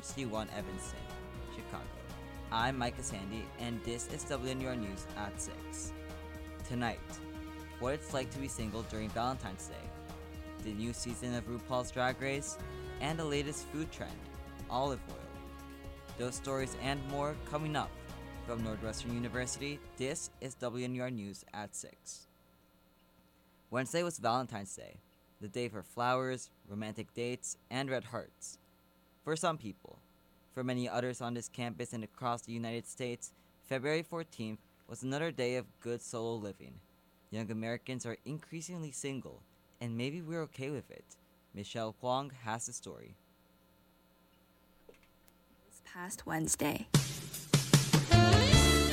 89.3 HD1 Evanston, Chicago. I'm Micah Sandy, and this is WNUR News at 6. Tonight, what it's like to be single during Valentine's Day, the new season of RuPaul's Drag Race, and the latest food trend, olive oil. Those stories and more coming up from Northwestern University. This is WNUR News at 6. Wednesday was Valentine's Day, the day for flowers, romantic dates, and red hearts. For some people, for many others on this campus and across the United States, February 14th was another day of good solo living. Young Americans are increasingly single, and maybe we're okay with it. Michelle Huang has the story. This past Wednesday,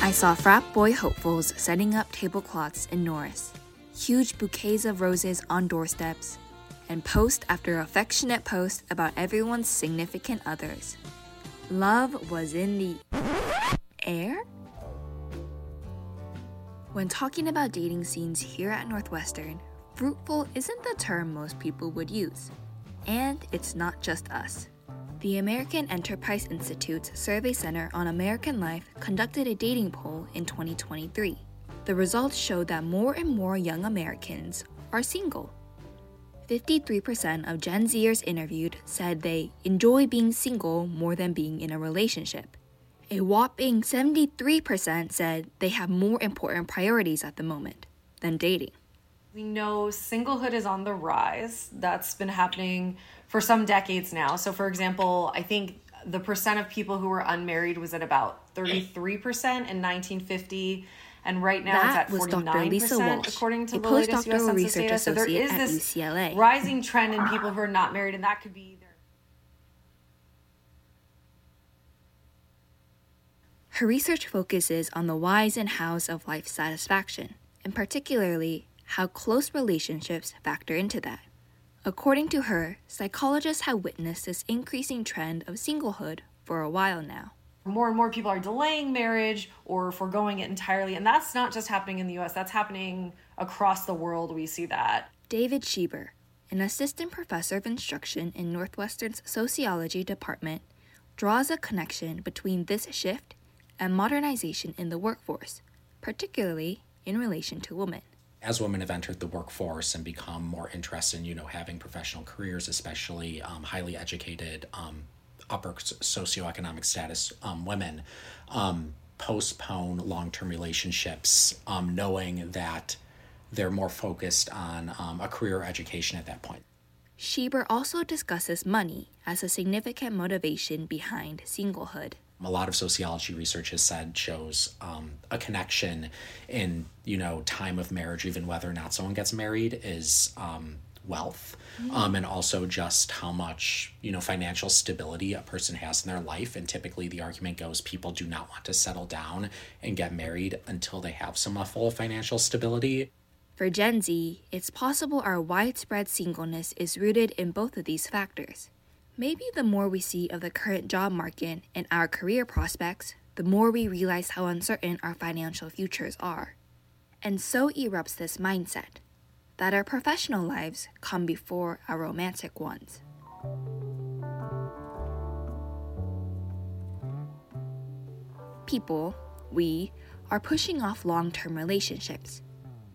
I saw frat boy hopefuls setting up tablecloths in Norris huge bouquets of roses on doorsteps, and post after affectionate post about everyone's significant others. Love was in the air? When talking about dating scenes here at Northwestern, fruitful isn't the term most people would use. And it's not just us. The American Enterprise Institute's Survey Center on American Life conducted a dating poll in 2023 the results showed that more and more young Americans are single. 53% of Gen Zers interviewed said they enjoy being single more than being in a relationship. A whopping 73% said they have more important priorities at the moment than dating. We know singlehood is on the rise. That's been happening for some decades now. So, for example, I think the percent of people who were unmarried was at about 33% in 1950 and right now that it's at 49% according to the latest U.S. Census data. So there is this UCLA. rising trend in people who are not married, and that could be their. Her research focuses on the whys and hows of life satisfaction, and particularly how close relationships factor into that. According to her, psychologists have witnessed this increasing trend of singlehood for a while now more and more people are delaying marriage or foregoing it entirely. And that's not just happening in the US, that's happening across the world. We see that. David Schieber, an assistant professor of instruction in Northwestern's sociology department, draws a connection between this shift and modernization in the workforce, particularly in relation to women as women have entered the workforce and become more interested in you know having professional careers especially um, highly educated um, upper socioeconomic status um, women um, postpone long term relationships, um, knowing that they're more focused on um, a career education at that point. Schieber also discusses money as a significant motivation behind singlehood. A lot of sociology research has said shows um, a connection in you know time of marriage, even whether or not someone gets married, is um, wealth mm-hmm. um, and also just how much you know financial stability a person has in their life. And typically the argument goes people do not want to settle down and get married until they have some level of financial stability. For gen z it's possible our widespread singleness is rooted in both of these factors. Maybe the more we see of the current job market and our career prospects the more we realize how uncertain our financial futures are. And so erupts this mindset that our professional lives come before our romantic ones. People, we, are pushing off long term relationships.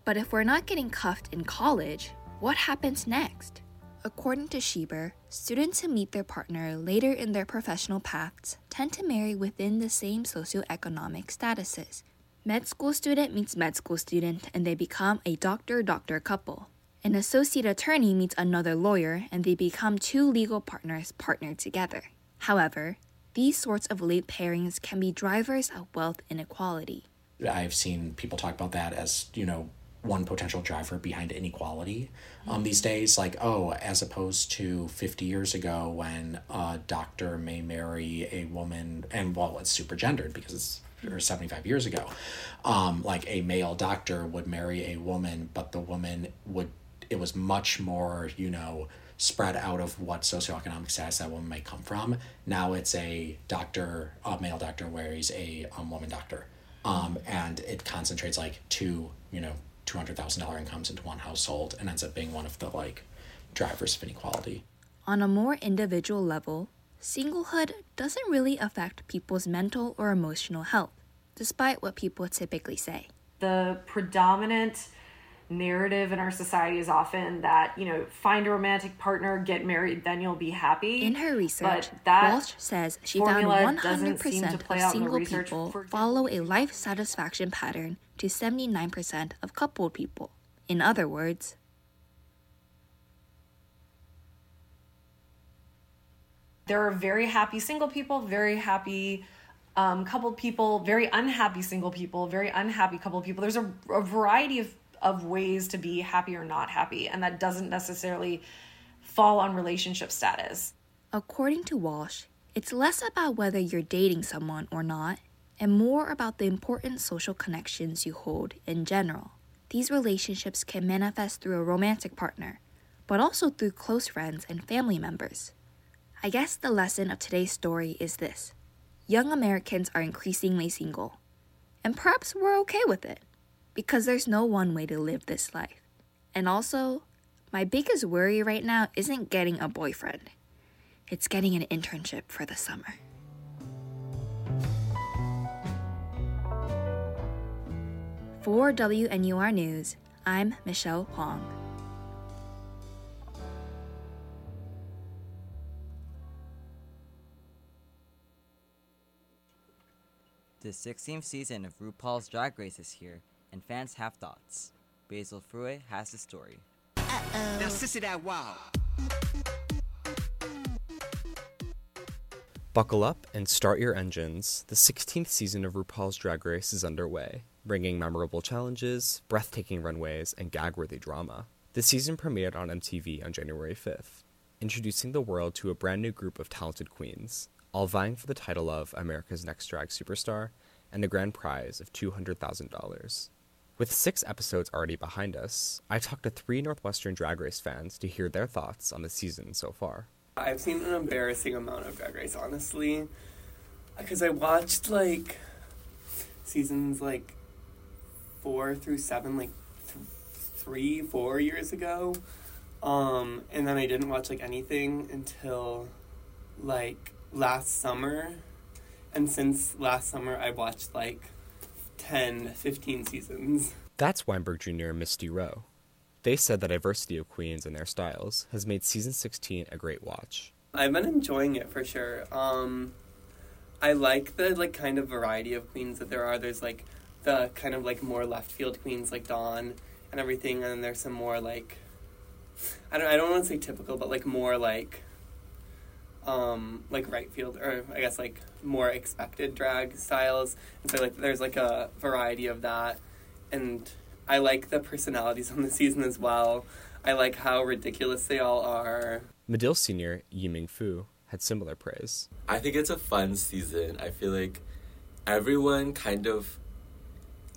But if we're not getting cuffed in college, what happens next? According to Schieber, students who meet their partner later in their professional paths tend to marry within the same socioeconomic statuses Med school student meets med school student and they become a doctor doctor couple. An associate attorney meets another lawyer and they become two legal partners partnered together. However, these sorts of late pairings can be drivers of wealth inequality. I've seen people talk about that as, you know, one potential driver behind inequality um, these days. Like, oh, as opposed to 50 years ago when a doctor may marry a woman, and well, it's super gendered because it's or 75 years ago um, like a male doctor would marry a woman but the woman would it was much more you know spread out of what socioeconomic status that woman might come from. Now it's a doctor a male doctor marries a um, woman doctor. Um, and it concentrates like two you know $200000 incomes into one household and ends up being one of the like drivers of inequality. On a more individual level, singlehood doesn't really affect people's mental or emotional health, despite what people typically say. The predominant narrative in our society is often that you know find a romantic partner get married then you'll be happy. In her research that walsh says she found 100% of single people for... follow a life satisfaction pattern to 79% of coupled people. In other words there are very happy single people very happy um, coupled people very unhappy single people very unhappy couple people there's a, a variety of of ways to be happy or not happy, and that doesn't necessarily fall on relationship status. According to Walsh, it's less about whether you're dating someone or not, and more about the important social connections you hold in general. These relationships can manifest through a romantic partner, but also through close friends and family members. I guess the lesson of today's story is this young Americans are increasingly single, and perhaps we're okay with it because there's no one way to live this life. And also, my biggest worry right now isn't getting a boyfriend, it's getting an internship for the summer. For WNUR News, I'm Michelle Huang. The 16th season of RuPaul's Drag Race is here, and fans have thoughts. Basil Frue has the story. Uh-oh. Now, sissy that wow. Buckle up and start your engines. The 16th season of RuPaul's Drag Race is underway, bringing memorable challenges, breathtaking runways, and gag worthy drama. The season premiered on MTV on January 5th, introducing the world to a brand new group of talented queens, all vying for the title of America's Next Drag Superstar and a grand prize of $200,000. With six episodes already behind us, I talked to three Northwestern Drag Race fans to hear their thoughts on the season so far. I've seen an embarrassing amount of Drag Race, honestly, because I watched like seasons like four through seven, like th- three, four years ago, um, and then I didn't watch like anything until like last summer, and since last summer I watched like 10, 15 seasons. That's Weinberg Jr. and Misty Rowe. They said the diversity of queens and their styles has made season 16 a great watch. I've been enjoying it for sure. Um, I like the like kind of variety of queens that there are. There's like the kind of like more left field queens like Dawn and everything, and then there's some more like I don't I don't want to say typical, but like more like um, like right field or I guess like more expected drag styles. And so like there's like a variety of that. And I like the personalities on the season as well. I like how ridiculous they all are. Medill senior Yiming Fu had similar praise. I think it's a fun season. I feel like everyone kind of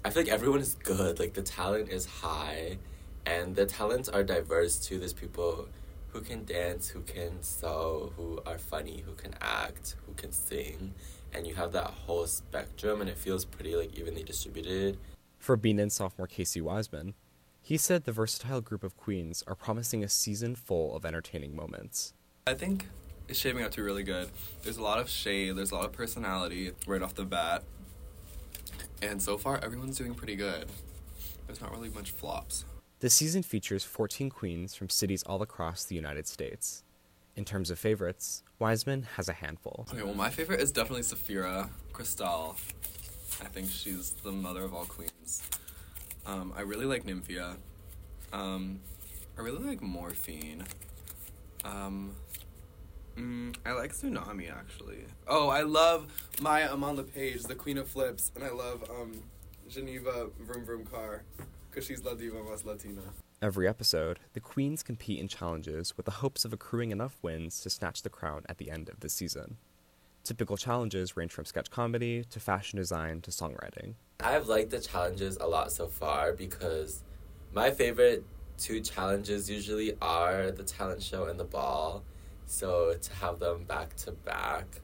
I feel like everyone is good. Like the talent is high and the talents are diverse too. There's people who can dance, who can sew, who are funny, who can act, who can sing, and you have that whole spectrum, and it feels pretty like evenly distributed. For Bienen sophomore Casey Wiseman, he said the versatile group of queens are promising a season full of entertaining moments. I think it's shaping up to really good. There's a lot of shade, there's a lot of personality right off the bat. And so far, everyone's doing pretty good. There's not really much flops. The season features 14 queens from cities all across the United States. In terms of favorites, Wiseman has a handful. Okay, well, my favorite is definitely Sapphira Cristál. I think she's the mother of all queens. Um, I really like Nymphia. Um, I really like Morphine. Um, mm, I like Xunami actually. Oh, I love Mhi'ya Iman Le'Paige, the Queen of Flips, and I love um, Geneva Vroom Vroom Karr because she's La Diva más Latina. Every episode, the queens compete in challenges with the hopes of accruing enough wins to snatch the crown at the end of the season. Typical challenges range from sketch comedy to fashion design to songwriting. I've liked the challenges a lot so far because my favorite two challenges usually are the talent show and the ball. So to have them back to back,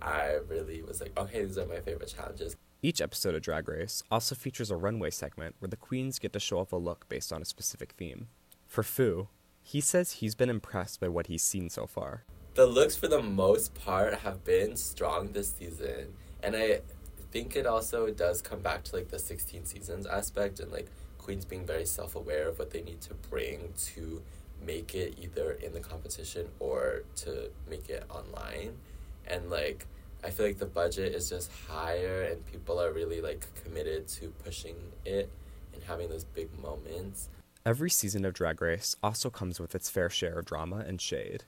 I really was like, okay, these are my favorite challenges. Each episode of Drag Race also features a runway segment where the queens get to show off a look based on a specific theme. For Fu, He says he's been impressed by what he's seen so far. The looks, for the most part, have been strong this season, and I think it also does come back to like the 16 seasons aspect and like queens being very self-aware of what they need to bring to make it either in the competition or to make it online and like i feel like the budget is just higher and people are really like committed to pushing it and having those big moments Every season of Drag Race also comes with its fair share of drama and shade.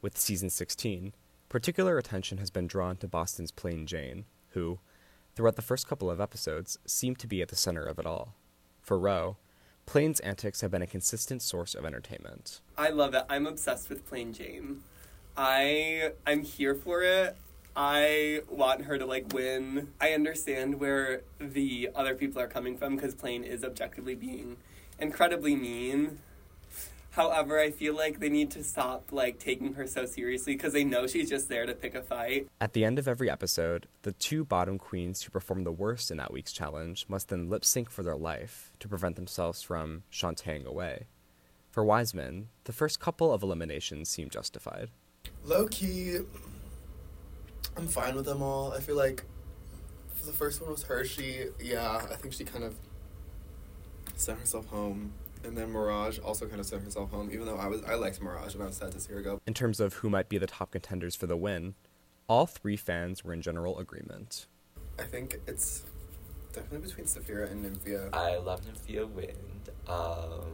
With season 16, particular attention has been drawn to Boston's Plane Jane, who, throughout the first couple of episodes, seemed to be at the center of it all. For Ro, Plane's antics have been a consistent source of entertainment. I love it. I'm obsessed with Plane Jane. I I'm here for it. I want her to like win. I understand where the other people are coming from because Plane is objectively being incredibly mean. However, I feel like they need to stop like taking her so seriously because they know she's just there to pick a fight. At the end of every episode, the two bottom queens who perform the worst in that week's challenge must then lip sync for their life to prevent themselves from shantaeing away. For Wiseman, the first couple of eliminations seem justified. Low key, I'm fine with them all. I feel like the first one was Hershii. Yeah, I think she kind of sent herself home. And then Mirage also kind of sent herself home, even though I was I liked Mirage and I was sad to see her go. In terms of who might be the top contenders for the win, all three fans were in general agreement. I think it's definitely between Sapphira and Nymphia. i love nymphia wind um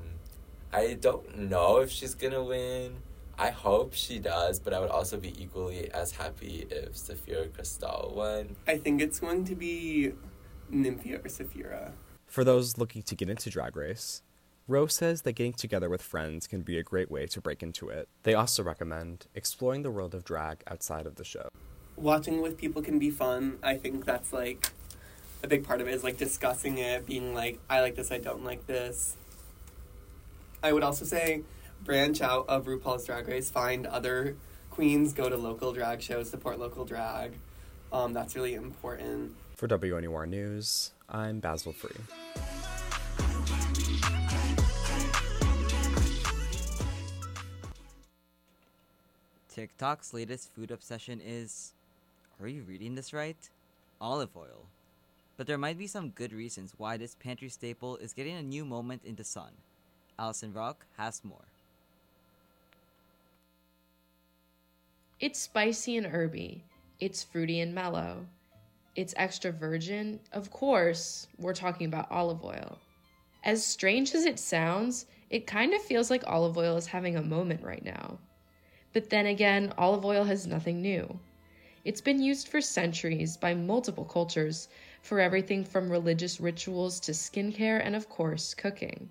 i don't know if she's gonna win i hope she does but i would also be equally as happy if Sapphira Cristál won I think it's going to be Nymphia or Saphira. For those looking to get into Drag Race, Rose says that getting together with friends can be a great way to break into it. They also recommend exploring the world of drag outside of the show. watching with people can be fun. I think that's like a big part of it is like discussing it, being like, I like this, I don't like this. I would also say branch out of RuPaul's Drag Race, find other queens, go to local drag shows, support local drag. Um, that's really important. For WNUR News, I'm Basil Frue. TikTok's latest food obsession is. Are you reading this right? Olive oil. But there might be some good reasons why this pantry staple is getting a new moment in the sun. Allison Rock has more. It's spicy and herby. It's fruity and mellow. It's extra virgin. Of course, we're talking about olive oil. As strange as it sounds, it kind of feels like olive oil is having a moment right now. But then again, olive oil has nothing new. It's been used for centuries by multiple cultures for everything from religious rituals to skincare and, of course, cooking.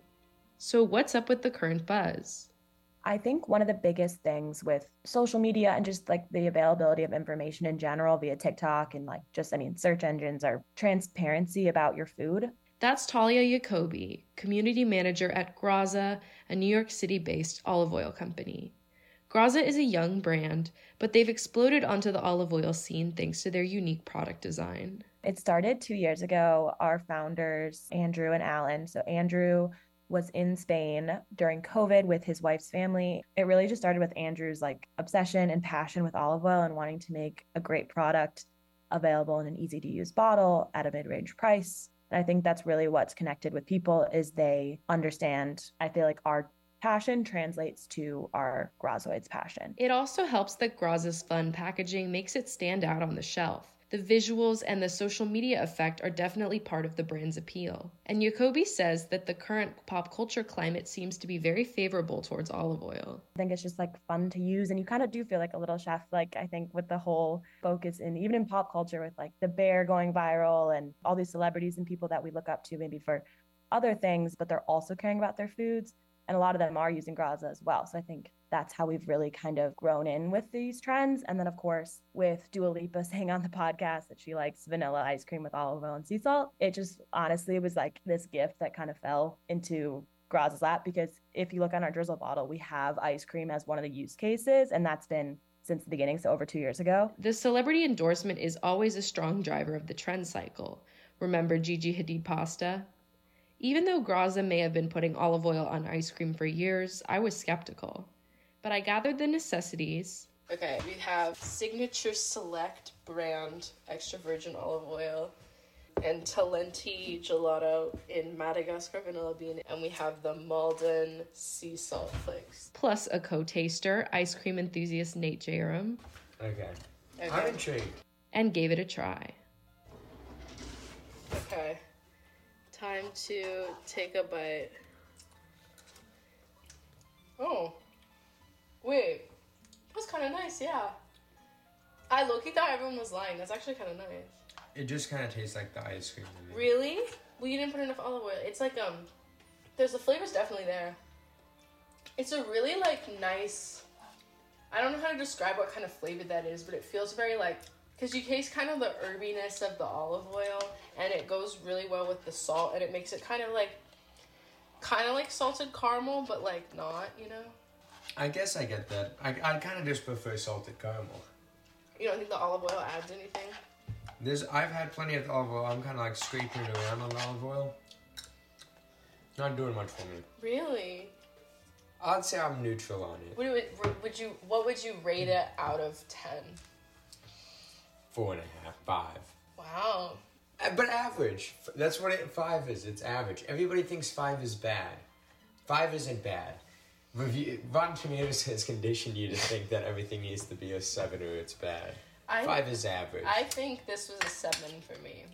So, what's up with the current buzz? I think one of the biggest things with social media and just like the availability of information in general via TikTok and like just, I mean, search engines are transparency about your food. That's Talia Jacobi, community manager at Graza, a New York City based olive oil company. Graza is a young brand, but they've exploded onto the olive oil scene thanks to their unique product design. It started two years ago. Our founders, Andrew and Alan. So, Andrew was in Spain during COVID with his wife's family. It really just started with Andrew's like obsession and passion with olive oil and wanting to make a great product available in an easy to use bottle at a mid-range price. And I think that's really what's connected with people is they understand. I feel like our passion translates to our Grazoids passion. It also helps that Graza's fun packaging makes it stand out on the shelf. The visuals and the social media effect are definitely part of the brand's appeal. And Jacobi says that the current pop culture climate seems to be very favorable towards olive oil. I think it's just like fun to use and you kind of do feel like a little chef like I think with the whole focus in even in pop culture with like the bear going viral and all these celebrities and people that we look up to maybe for other things but they're also caring about their foods and a lot of them are using Graza as well. So I think that's how we've really kind of grown in with these trends. And then, of course, with Dua Lipa saying on the podcast that she likes vanilla ice cream with olive oil and sea salt, it just honestly was like this gift that kind of fell into Graza's lap because if you look on our drizzle bottle, we have ice cream as one of the use cases, and that's been since the beginning, so over two years ago. The celebrity endorsement is always a strong driver of the trend cycle. Remember Gigi Hadid pasta? Even though Graza may have been putting olive oil on ice cream for years, I was skeptical. But I gathered the necessities. Okay, we have Signature Select brand extra virgin olive oil and Talenti gelato in Madagascar vanilla bean, and we have the Maldon sea salt flakes. Plus a co-taster, ice cream enthusiast Nate Jerem, Okay. Okay. I'm intrigued. and gave it a try. Okay, time to take a bite. Oh, wait, that's kind of nice. Yeah, I low-key thought everyone was lying. That's actually kind of nice. It just kind of tastes like the ice cream to me. Really? Well, you didn't put enough olive oil. It's like um, there's the flavor's definitely there. It's a really like nice. I don't know how to describe what kind of flavor that is, but it feels very like because you taste kind of the herbiness of the olive oil, and it goes really well with the salt, and it makes it kind of like, kind of like salted caramel, but like not, you know. I guess I get that. I, I kind of just prefer salted caramel. You don't think the olive oil adds anything? There's, I've had plenty of olive oil. I'm kind of like scraping it around on the olive oil. Not doing much for me. Really? I'd say I'm neutral on it. Would, would, would you? What would you rate it out of ten? Four and a half, five. Wow. Uh, But average. That's what it, five is. It's average. Everybody thinks five is bad. Five isn't bad. Review, Rotten Tomatoes has conditioned you to think that everything needs to be a seven or it's bad. I- five is average. I think this was a seven for me.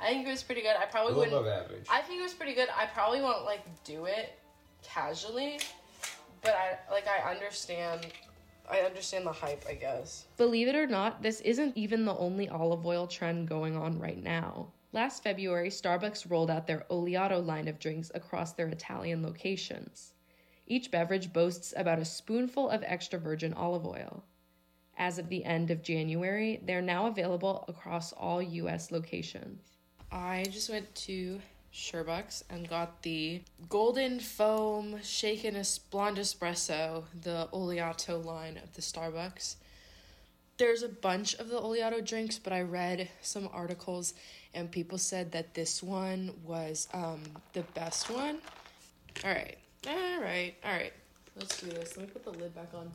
I think it was pretty good. I probably wouldn't. above average. I think it was pretty good. I probably won't like do it casually, but I like I understand. I understand the hype, I guess. Believe it or not, this isn't even the only olive oil trend going on right now. Last February, Starbucks rolled out their Oleato line of drinks across their Italian locations. Each beverage boasts about a spoonful of extra virgin olive oil. As of the end of January, they're now available across all US locations. I just went to Sherbucks and got the Golden Foam Shaken Blonde Espresso, the Oleato line of the Starbucks. There's a bunch of the Oleato drinks, but I read some articles and people said that this one was um, the best one. All right, all right, all right. Let's do this. Let me put the lid back on.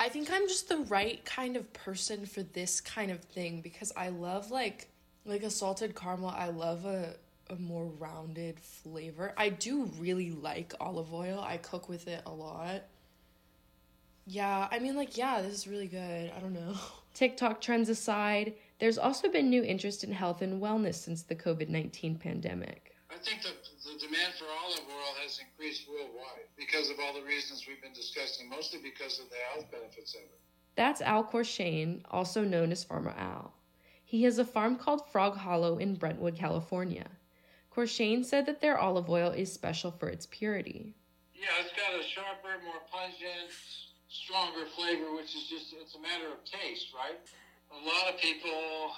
I think I'm just the right kind of person for this kind of thing because I love like like a salted caramel. I love a a more rounded flavor. I do really like olive oil. I cook with it a lot. Yeah, I mean like yeah, this is really good. I don't know. TikTok trends aside, there's also been new interest in health and wellness since the COVID-19 pandemic. I think the, the demand for olive oil has increased worldwide because of all the reasons we've been discussing, mostly because of the health benefits of it. That's Al Courchesne, also known as Farmer Al. He has a farm called Frog Hollow in Brentwood, California. Courchesne said that their olive oil is special for its purity. Yeah, it's got a sharper, more pungent, stronger flavor, which is just, it's a matter of taste, right? A lot of people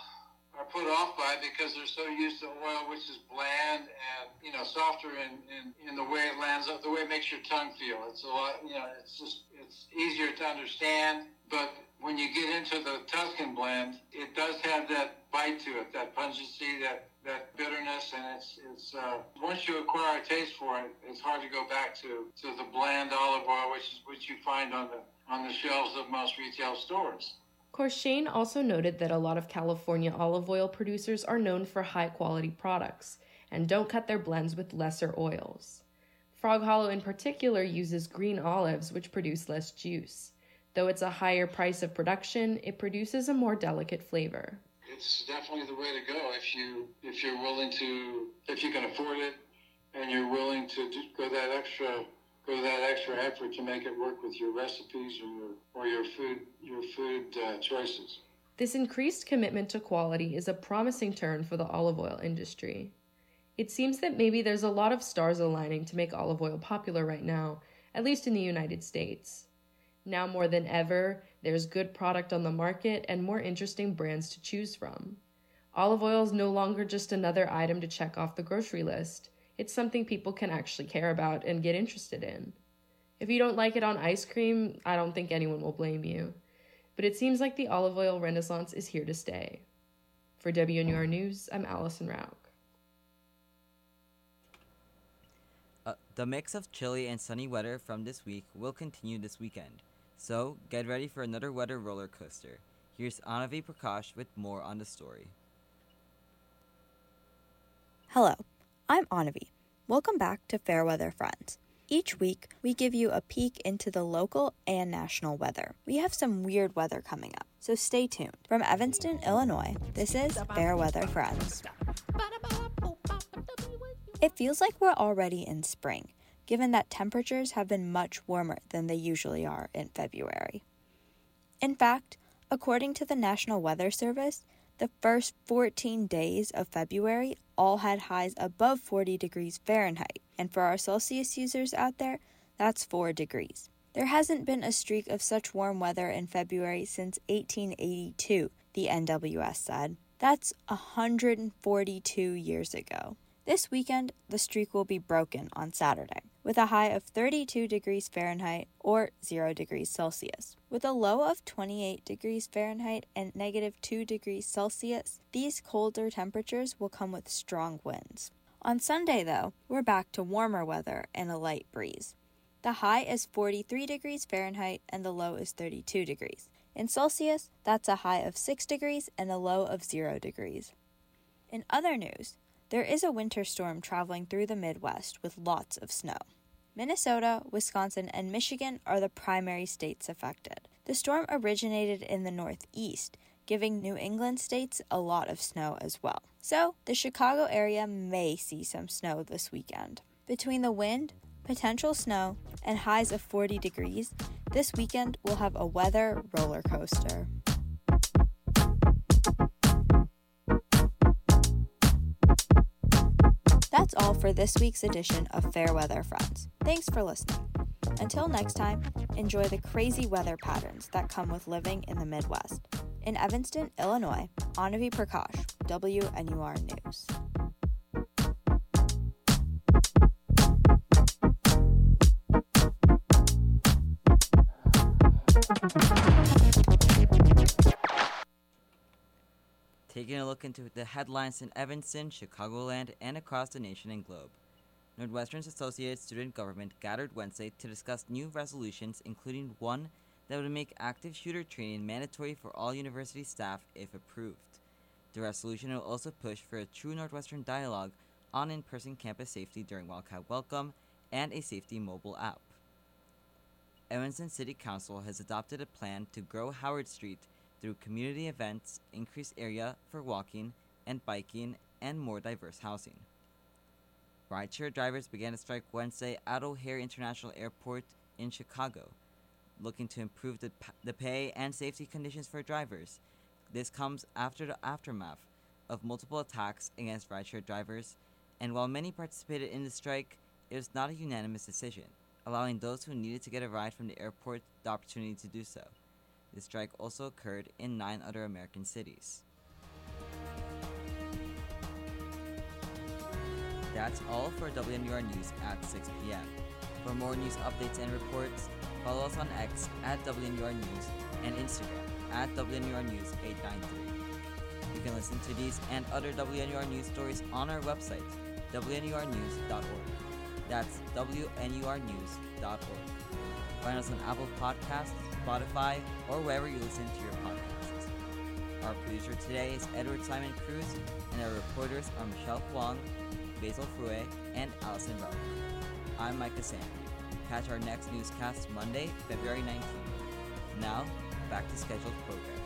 are put off by it because they're so used to oil, which is bland and, you know, softer in, in, in the way it lands up, the way it makes your tongue feel. It's a lot, you know, it's just, it's easier to understand. But when you get into the Tuscan blend, it does have that bite to it, that pungency, that, that bitterness, and it's, it's, uh, once you acquire a taste for it, it's hard to go back to, to the bland olive oil, which is, which you find on the, on the shelves of most retail stores. Courchesne also noted that a lot of California olive oil producers are known for high quality products and don't cut their blends with lesser oils. Frog Hollow, in particular, uses green olives, which produce less juice. Though it's a higher price of production, it produces a more delicate flavor. It's definitely the way to go if you if you're willing to if you can afford it and you're willing to do, go that extra go that extra effort to make it work with your recipes or your or your food your food uh, choices. This increased commitment to quality is a promising turn for the olive oil industry. It seems that maybe there's a lot of stars aligning to make olive oil popular right now, at least in the United States. Now more than ever, there's good product on the market and more interesting brands to choose from. Olive oil is no longer just another item to check off the grocery list. It's something people can actually care about and get interested in. If you don't like it on ice cream, I don't think anyone will blame you. But it seems like the olive oil renaissance is here to stay. For WNUR News, I'm Allison Rauch. Uh, the mix of chilly and sunny weather from this week will continue this weekend, so get ready for another weather roller coaster. Here's Anavi Prakash with more on the story. Hello, I'm Anavi. Welcome back to Fairweather Friends. Each week, we give you a peek into the local and national weather. We have some weird weather coming up, so stay tuned. From Evanston, Illinois, this is Fairweather Friends. It feels like we're already in spring, given that temperatures have been much warmer than they usually are in February. In fact, according to the National Weather Service, the first 14 days of February all had highs above 40 degrees Fahrenheit, and for our Celsius users out there, that's 4 degrees. There hasn't been a streak of such warm weather in February since 1882, the NWS said. That's 142 years ago. This weekend, the streak will be broken on Saturday, with a high of 32 degrees Fahrenheit or 0 degrees Celsius. With a low of 28 degrees Fahrenheit and negative 2 degrees Celsius, these colder temperatures will come with strong winds. On Sunday, though, we're back to warmer weather and a light breeze. The high is 43 degrees Fahrenheit and the low is 32 degrees. In Celsius, that's a high of 6 degrees and a low of 0 degrees. In other news, there is a winter storm traveling through the Midwest with lots of snow. Minnesota, Wisconsin, and Michigan are the primary states affected. The storm originated in the Northeast, giving New England states a lot of snow as well. So, the Chicago area may see some snow this weekend. Between the wind, potential snow, and highs of 40 degrees, this weekend we'll have a weather roller coaster. That's all for this week's edition of Fairweather Friends. Thanks for listening. Until next time, enjoy the crazy weather patterns that come with living in the Midwest. In Evanston, Illinois, Anavi Prakash, WNUR News. Taking a look into the headlines in Evanston, Chicagoland, and across the nation and globe. Northwestern's Associated Student Government gathered Wednesday to discuss new resolutions, including one that would make active shooter training mandatory for all university staff if approved. The resolution will also push for a true Northwestern dialogue on in person campus safety during Wildcat Welcome and a safety mobile app. Evanston City Council has adopted a plan to grow Howard Street through community events, increased area for walking and biking, and more diverse housing. Rideshare drivers began a strike Wednesday at O'Hare International Airport in Chicago, looking to improve the, the pay and safety conditions for drivers. This comes after the aftermath of multiple attacks against rideshare drivers, and while many participated in the strike, it was not a unanimous decision, allowing those who needed to get a ride from the airport the opportunity to do so. The strike also occurred in nine other American cities. That's all for WNUR News at 6 p.m. For more news updates and reports, follow us on X at WNUR News and Instagram at WNUR News 893. You can listen to these and other WNUR News stories on our website, WNURnews.org. That's WNURnews.org. Find us on Apple Podcasts, Spotify, or wherever you listen to your podcasts. Our producer today is Edward Simon Cruz, and our reporters are Michelle Huang, Basil Frue, and Allison Rowe. I'm Micah Sandy. Catch our next newscast Monday, February 19th. Now, back to scheduled programming.